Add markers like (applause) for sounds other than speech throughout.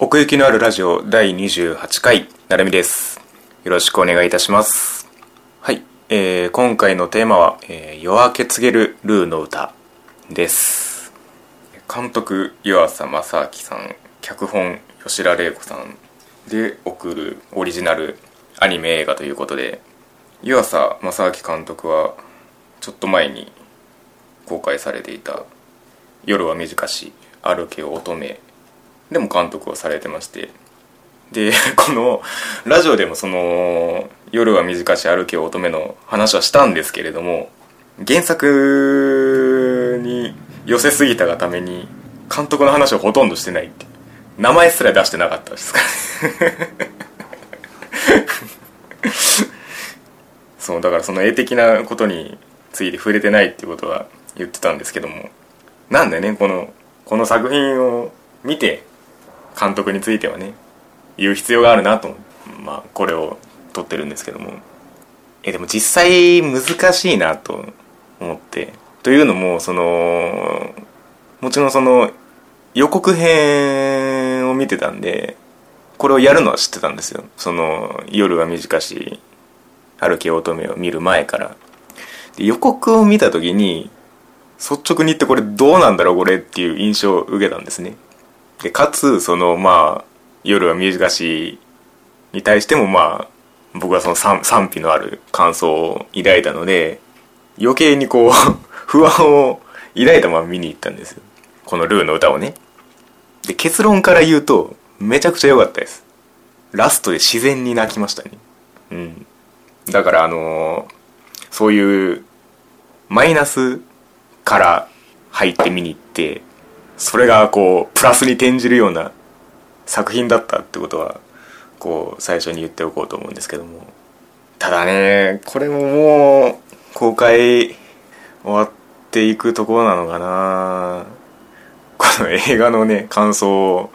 奥行きのあるラジオ第28回なるみです。よろしくお願いいたします。はい、えー、今回のテーマは、えー、夜明け告げるルーの歌です。監督湯浅正明さん脚本吉田玲子さんで送るオリジナルアニメ映画ということで湯浅正明監督はちょっと前に公開されていた「夜は短し歩け乙女」でも監督をされてまして。で (laughs) このラジオでもその「夜は短し歩け乙女」の話はしたんですけれども原作に寄せすぎたがために監督の話をほとんどしてないって。名前すら出してなかったですから。ねそうだからその絵的なことについて触れてないっていうことは言ってたんですけども。なんでねこのこの作品を見て監督についてはね言う必要があるなとまあこれを撮ってるんですけども。えでも実際難しいなと思って。というのもそのもちろんその予告編を見てたんでこれをやるのは知ってたんですよ。その夜は短し歩き乙女を見る前から。で予告を見た時に率直に言ってこれどうなんだろうこれっていう印象を受けたんですね。でかつそのまあ夜は短しに対してもまあ僕はその賛賛否のある感想を抱いたので余計にこう (laughs) 不安を抱いたまま見に行ったんですよ。このルーの歌をね。で結論から言うとめちゃくちゃ良かったです。ラストで自然に泣きましたね。うん。だからあのー、そういうマイナスから入って見に行ってそれがこうプラスに転じるような作品だったってことはこう最初に言っておこうと思うんですけども。ただねこれももう公開終わっていくところなのかな。この映画のね感想を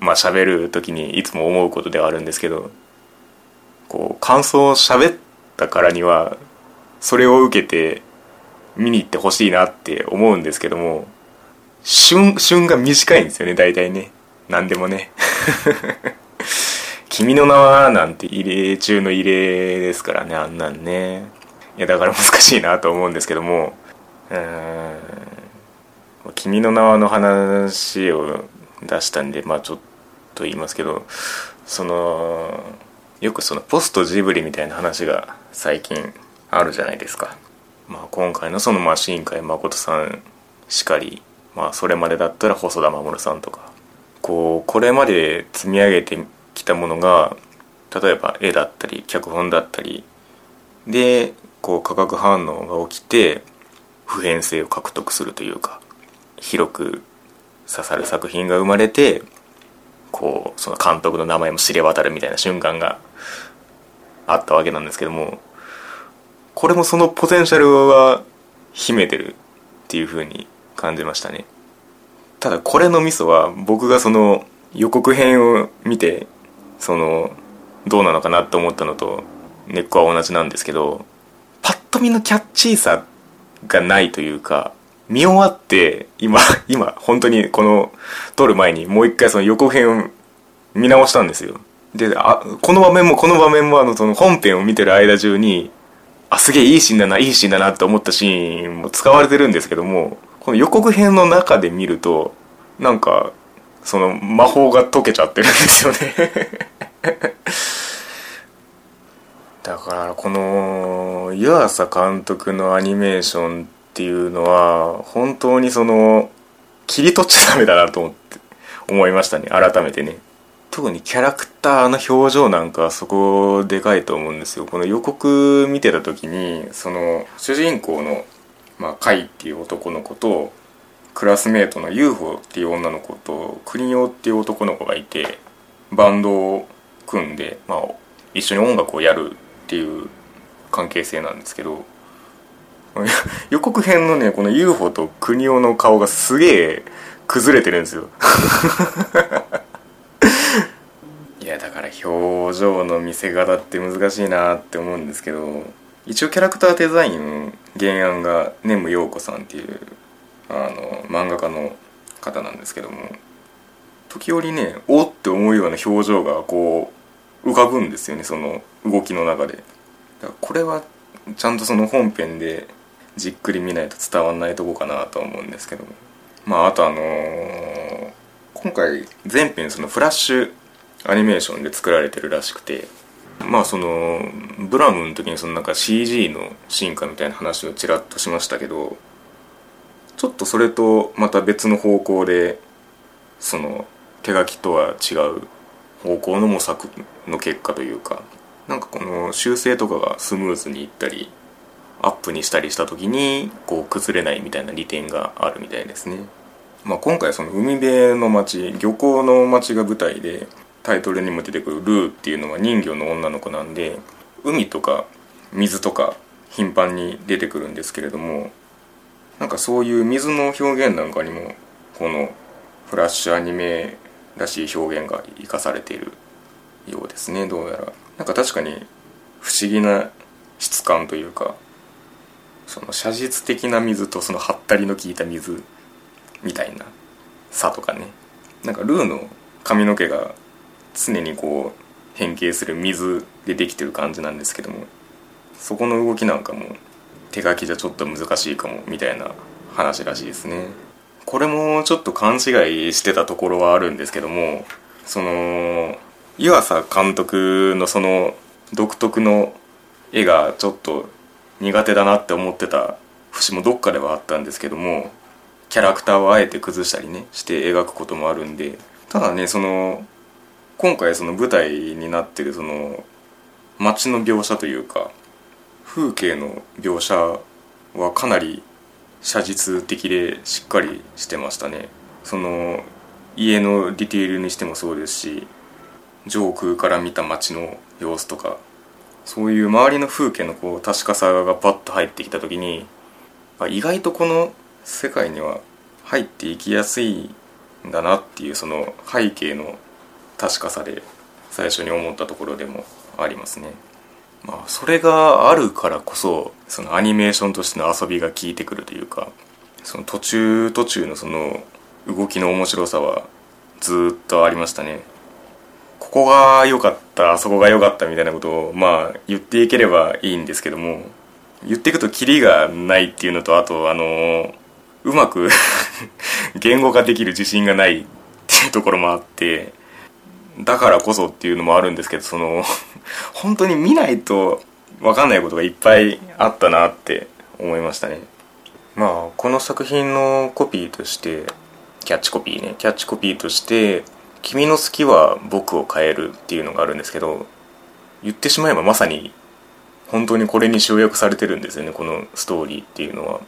まあ喋る時にいつも思うことではあるんですけど。こう感想を喋ったからにはそれを受けて見に行ってほしいなって思うんですけども。旬旬が短いんですよね大体ね。何でもね。(laughs) 君の名はなんて異例中の異例ですからねあんなんね。いやだから難しいなと思うんですけども。うーん。君の名はの話を出したんでまあちょっと言いますけどそのよくそのポストジブリみたいな話が最近あるじゃないですか、まあ、今回のそのまあ新海誠さんしかりまあそれまでだったら細田守さんとか。こうこれまで積み上げてきたものが例えば絵だったり脚本だったりでこう化学反応が起きて普遍性を獲得するというか広く刺さる作品が生まれてこうその監督の名前も知れ渡るみたいな瞬間があったわけなんですけどもこれもそのポテンシャルは秘めてるっていうふうに感じましたね。ただこれのミソは僕がその予告編を見てそのどうなのかなって思ったのと根っこは同じなんですけどパッと見のキャッチーさがないというか見終わって今 (laughs) 今本当にこの撮る前にもう一回その予告編を見直したんですよ。であこの場面もこの場面もあのその本編を見てる間中にあすげえいいシーンだないいシーンだなって思ったシーンも使われてるんですけどもこの予告編の中で見るとなんかその魔法が解けちゃってるんですよね。(laughs) だからこの湯浅監督のアニメーションっていうのは本当にその切り取っちゃダメだなと思って思いましたね改めてね。特にキャラクターの表情なんかそこでかいと思うんですよ。この予告見てた時にその主人公のまあ、カイっていう男の子とクラスメートの UFO っていう女の子とクリオっていう男の子がいてバンドを組んで、まあ、一緒に音楽をやるっていう関係性なんですけど (laughs) 予告編のねこの UFO とクニオの顔がすげえ崩れてるんですよ。(laughs) いやだから表情の見せ方って難しいなって思うんですけど一応キャラクターデザイン原案が根ム陽子さんっていうあの漫画家の方なんですけども時折ねおって思うような表情がこう浮かぶんですよねその動きの中でだからこれはちゃんとその本編でじっくり見ないと伝わんないとこかなとは思うんですけどもまああとあのー今回全編そのフラッシュアニメーションで作られてるらしくてまあそのブラムの時にそのなんか CG の進化みたいな話をちらっとしましたけどちょっとそれとまた別の方向でその手書きとは違う方向の模索の結果というかなんかこの修正とかがスムーズにいったりアップにしたりした時にこう崩れないみたいな利点があるみたいですね、まあ、今回その海辺の町漁港の町が舞台でタイトルにも出てくるルーっていうのは人魚の女の子なんで海とか水とか頻繁に出てくるんですけれどもなんかそういう水の表現なんかにもこのフラッシュアニメらしい表現が生かされているようですねどうやら。なんか確かに不思議な質感というかその写実的な水とそのはったりの効いた水みたいな差とかね。なんかルーの髪の毛が常にこう変形する水でできてる感じなんですけどもそこの動きなんかも手書きじゃちょっと難しいかもみたいな話らしいですね。これもちょっと勘違いしてたところはあるんですけどもその湯浅監督のその独特の絵がちょっと苦手だなって思ってた節もどっかではあったんですけどもキャラクターをあえて崩したりねして描くこともあるんでただねその今回その舞台になってるその街の描写というか風景の描写はかなり写実的でしっかりしてましたね。その家のディテールにしてもそうですし上空から見た街の様子とかそういう周りの風景のこう確かさがパッと入ってきた時に意外とこの世界には入っていきやすいんだなっていうその背景の確かさで最初に思ったところでもありますね。まあ、それがあるからこそそのアニメーションとしての遊びが効いてくるというかその途中途中のその動きの面白さはずっとありましたねここが良かったあそこが良かったみたいなことをまあ言っていければいいんですけども言っていくとキリがないっていうのとあとあのうまく (laughs) 言語化できる自信がないっていうところもあってだからこそっていうのもあるんですけどその (laughs) 本当に見ないと分かんないことがいっぱいあったなって思いましたね。まあこの作品のコピーとしてキャッチコピーね。キャッチコピーとして「君の好きは僕を変える」っていうのがあるんですけど言ってしまえばまさに本当にこれに集約されてるんですよねこのストーリーっていうのは、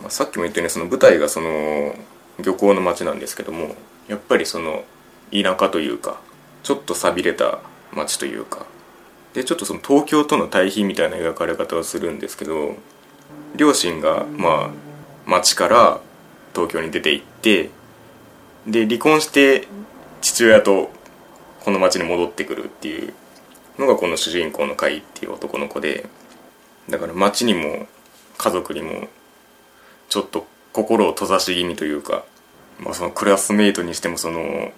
まあ、さっきも言ったようにその舞台がその漁港の街なんですけどもやっぱりその田舎というかちょっと寂れた街というか。でちょっとその東京との対比みたいな描かれ方をするんですけど両親がまあ町から東京に出て行ってで離婚して父親とこの町に戻ってくるっていうのがこの主人公のカイっていう男の子でだから町にも家族にもちょっと心を閉ざし気味というか、まあ、そのクラスメートにしてもその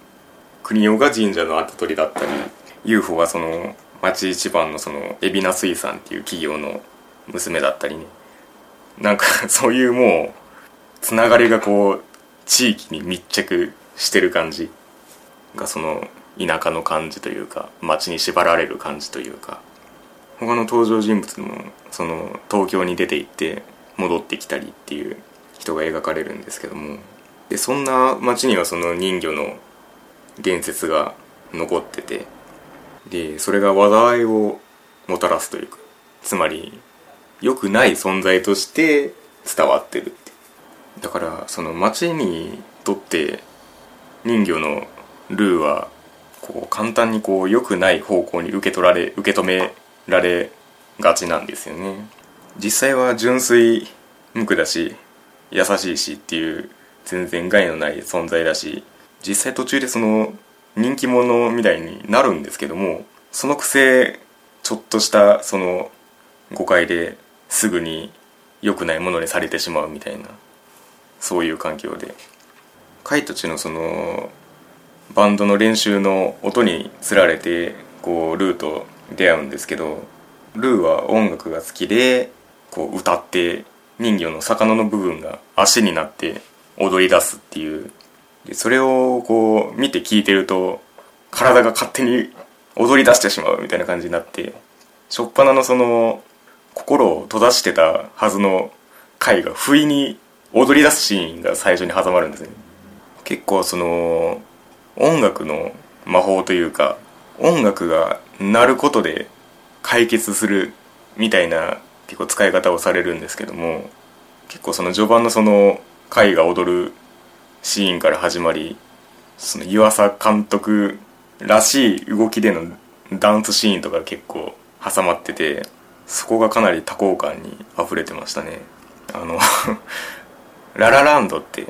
国尾が神社の跡取りだったり UFO はその町一番のその海老名水産っていう企業の娘だったりね。なんかそういうもうつながりがこう地域に密着してる感じがその田舎の感じというか町に縛られる感じというか。他の登場人物もその東京に出て行って戻ってきたりっていう人が描かれるんですけども。でそんな町にはその人魚の伝説が残っててでそれが話題をもたらすというかつまり良くない存在として伝わってるってだからその町にとって人魚のルーはこう簡単にこう良くない方向に受け取られ受け止められがちなんですよね。実際は純粋無垢だし優しいしっていう全然害のない存在だし実際途中でその人気者みたいになるんですけどもそのくせちょっとしたその誤解ですぐに良くないものにされてしまうみたいなそういう環境で。カイたちのそのバンドの練習の音につられてこうルーと出会うんですけどルーは音楽が好きでこう歌って人魚の魚の部分が足になって踊り出すっていうでそれをこう見て聞いてると体が勝手に踊り出してしまうみたいな感じになって初っ端のその心を閉ざしてたはずの回が不意に踊り出すシーンが最初に挟まるんですね。結構その音楽の魔法というか音楽が鳴ることで解決するみたいな結構使い方をされるんですけども結構その序盤のその回が踊るシーンから始まりその湯浅監督らしい動きでのダンスシーンとか結構挟まっててそこがかなり多幸感に溢れてましたね。あの (laughs) ララランドって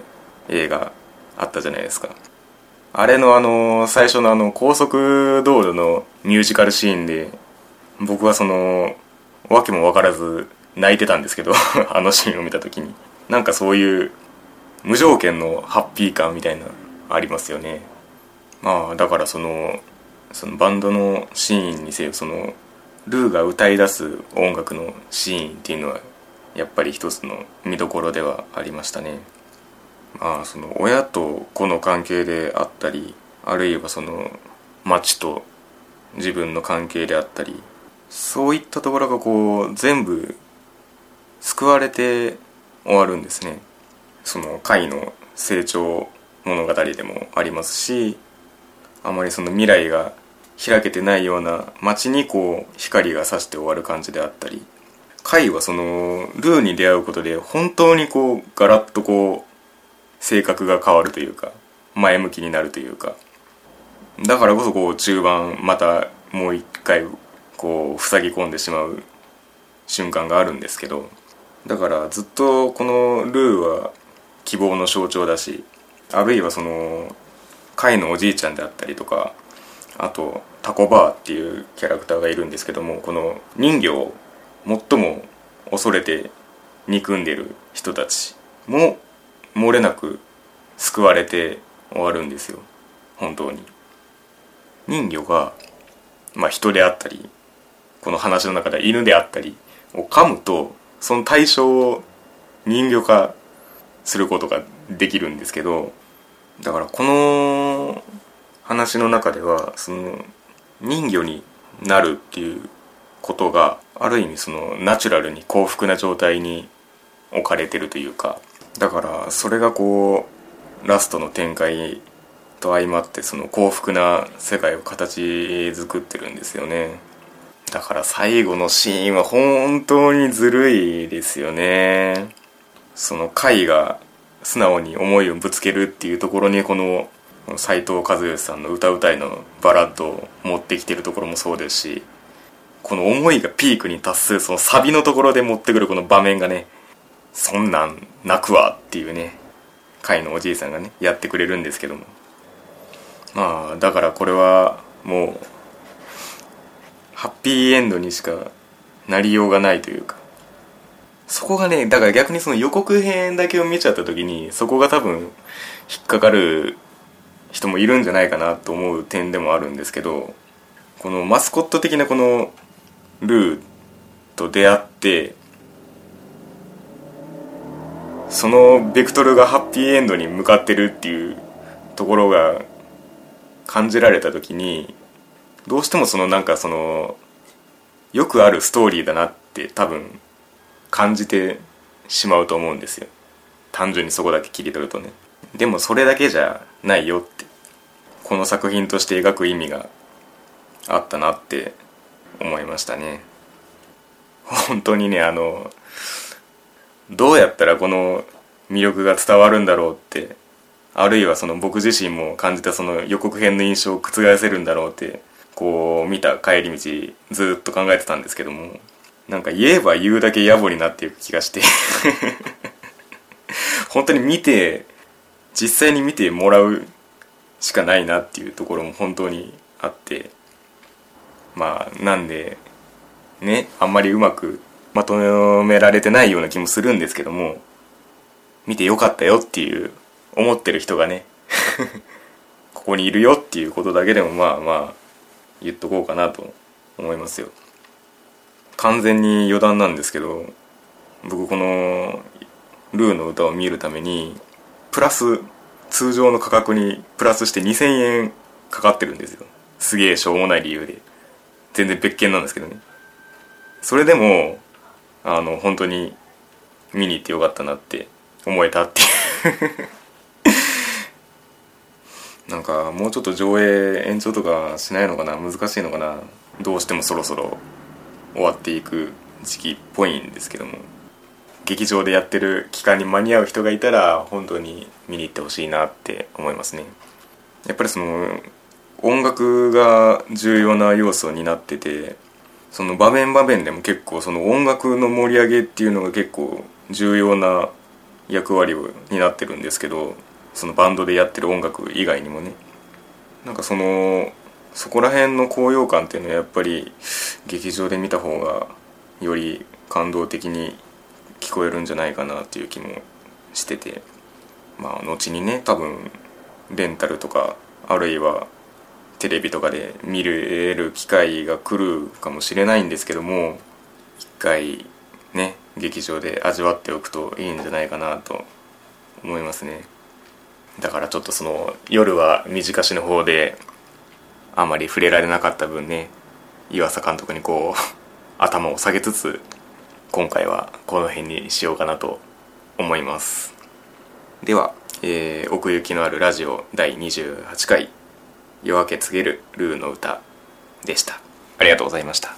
映画あったじゃないですか。あれのあの最初のあの高速道路のミュージカルシーンで僕はその訳も分からず泣いてたんですけど (laughs) あのシーンを見た時に。なんかそういう無条件のハッピー感みたいなありますよね。まあだからそのそのバンドのシーンにせよそのルーが歌い出す音楽のシーンっていうのはやっぱり一つの見どころではありましたね。まあその親と子の関係であったりあるいはその町と自分の関係であったりそういったところがこう全部救われて終わるんですね。その回の成長物語でもありますしあまりその未来が開けてないような街にこう光が差して終わる感じであったり回はそのルーに出会うことで本当にこうガラッとこう性格が変わるというか前向きになるというかだからこそこう中盤またもう一回こう塞ぎ込んでしまう瞬間があるんですけどだからずっとこのルーは希望の象徴だしあるいはそのカイのおじいちゃんであったりとかあとタコバーっていうキャラクターがいるんですけどもこの人魚を最も恐れて憎んでる人たちも漏れなく救われて終わるんですよ。本当に。人魚がまあ人であったりこの話の中では犬であったりを噛むとその対象を人魚化することができるんですけどだからこの話の中ではその人魚になるっていうことがある意味そのナチュラルに幸福な状態に置かれてるというかだからそれがこうラストの展開と相まってその幸福な世界を形作ってるんですよね。だから最後のシーンは本当にずるいですよね。その回が素直に思いをぶつけるっていうところにこの斎藤和義さんの歌うたいのバラッドを持ってきてるところもそうですしこの思いがピークに達するそのサビのところで持ってくるこの場面がねそんなん泣くわっていうね会のおじいさんがねやってくれるんですけども。まあだからこれはもうハッピーエンドにしかなりようがないというかそこがねだから逆にその予告編だけを見ちゃった時にそこが多分引っかかる人もいるんじゃないかなと思う点でもあるんですけどこのマスコット的なこのルーと出会ってそのベクトルがハッピーエンドに向かってるっていうところが感じられた時にどうしてもそのなんかそのよくあるストーリーだなって多分感じてしまうと思うんですよ。単純にそこだけ切り取るとね。でもそれだけじゃないよって。この作品として描く意味があったなって思いましたね。本当にねあのどうやったらこの魅力が伝わるんだろうってあるいはその僕自身も感じたその予告編の印象を覆せるんだろうってこう見た帰り道ずっと考えてたんですけどもなんか言えば言うだけ野暮になっていく気がして。(laughs) 本当に見て実際に見てもらうしかないなっていうところも本当にあって。まあなんでねあんまりうまくまとめられてないような気もするんですけども見てよかったよっていう思ってる人がね (laughs) ここにいるよっていうことだけでもまあまあ言っとこうかなと思いますよ。完全に余談なんですけど僕このルーの歌を見るためにプラス通常の価格にプラスして2000円かかってるんですよ。すげえしょうもない理由で。全然別件なんですけどね。それでもあの本当に見に行ってよかったなって思えたっていう。なんかもうちょっと上映延長とかしないのかな？難しいのかな？どうしてもそろそろ終わっていく時期っぽいんですけども劇場でやってる期間に間に合う人がいたら本当に見に行ってほしいなって思いますね。やっぱりその音楽が重要な要素になっててその場面場面でも結構その音楽の盛り上げっていうのが結構重要な役割を担ってるんですけどそのバンドでやってる音楽以外にもねなんかそのそこら辺の高揚感っていうのはやっぱり劇場で見た方がより感動的に聞こえるんじゃないかなっていう気もしてて。まあ後にね多分レンタルとかあるいはテレビとかで見れる機会が来るかもしれないんですけども一回ね劇場で味わっておくといいんじゃないかなと思いますね。だからちょっとその夜は短しの方であまり触れられなかった分ね岩佐監督にこう (laughs) 頭を下げつつ今回はこの辺にしようかなと思います。では、えー、奥行きのあるラジオ第28回夜明け告げるルーの歌でした。ありがとうございました。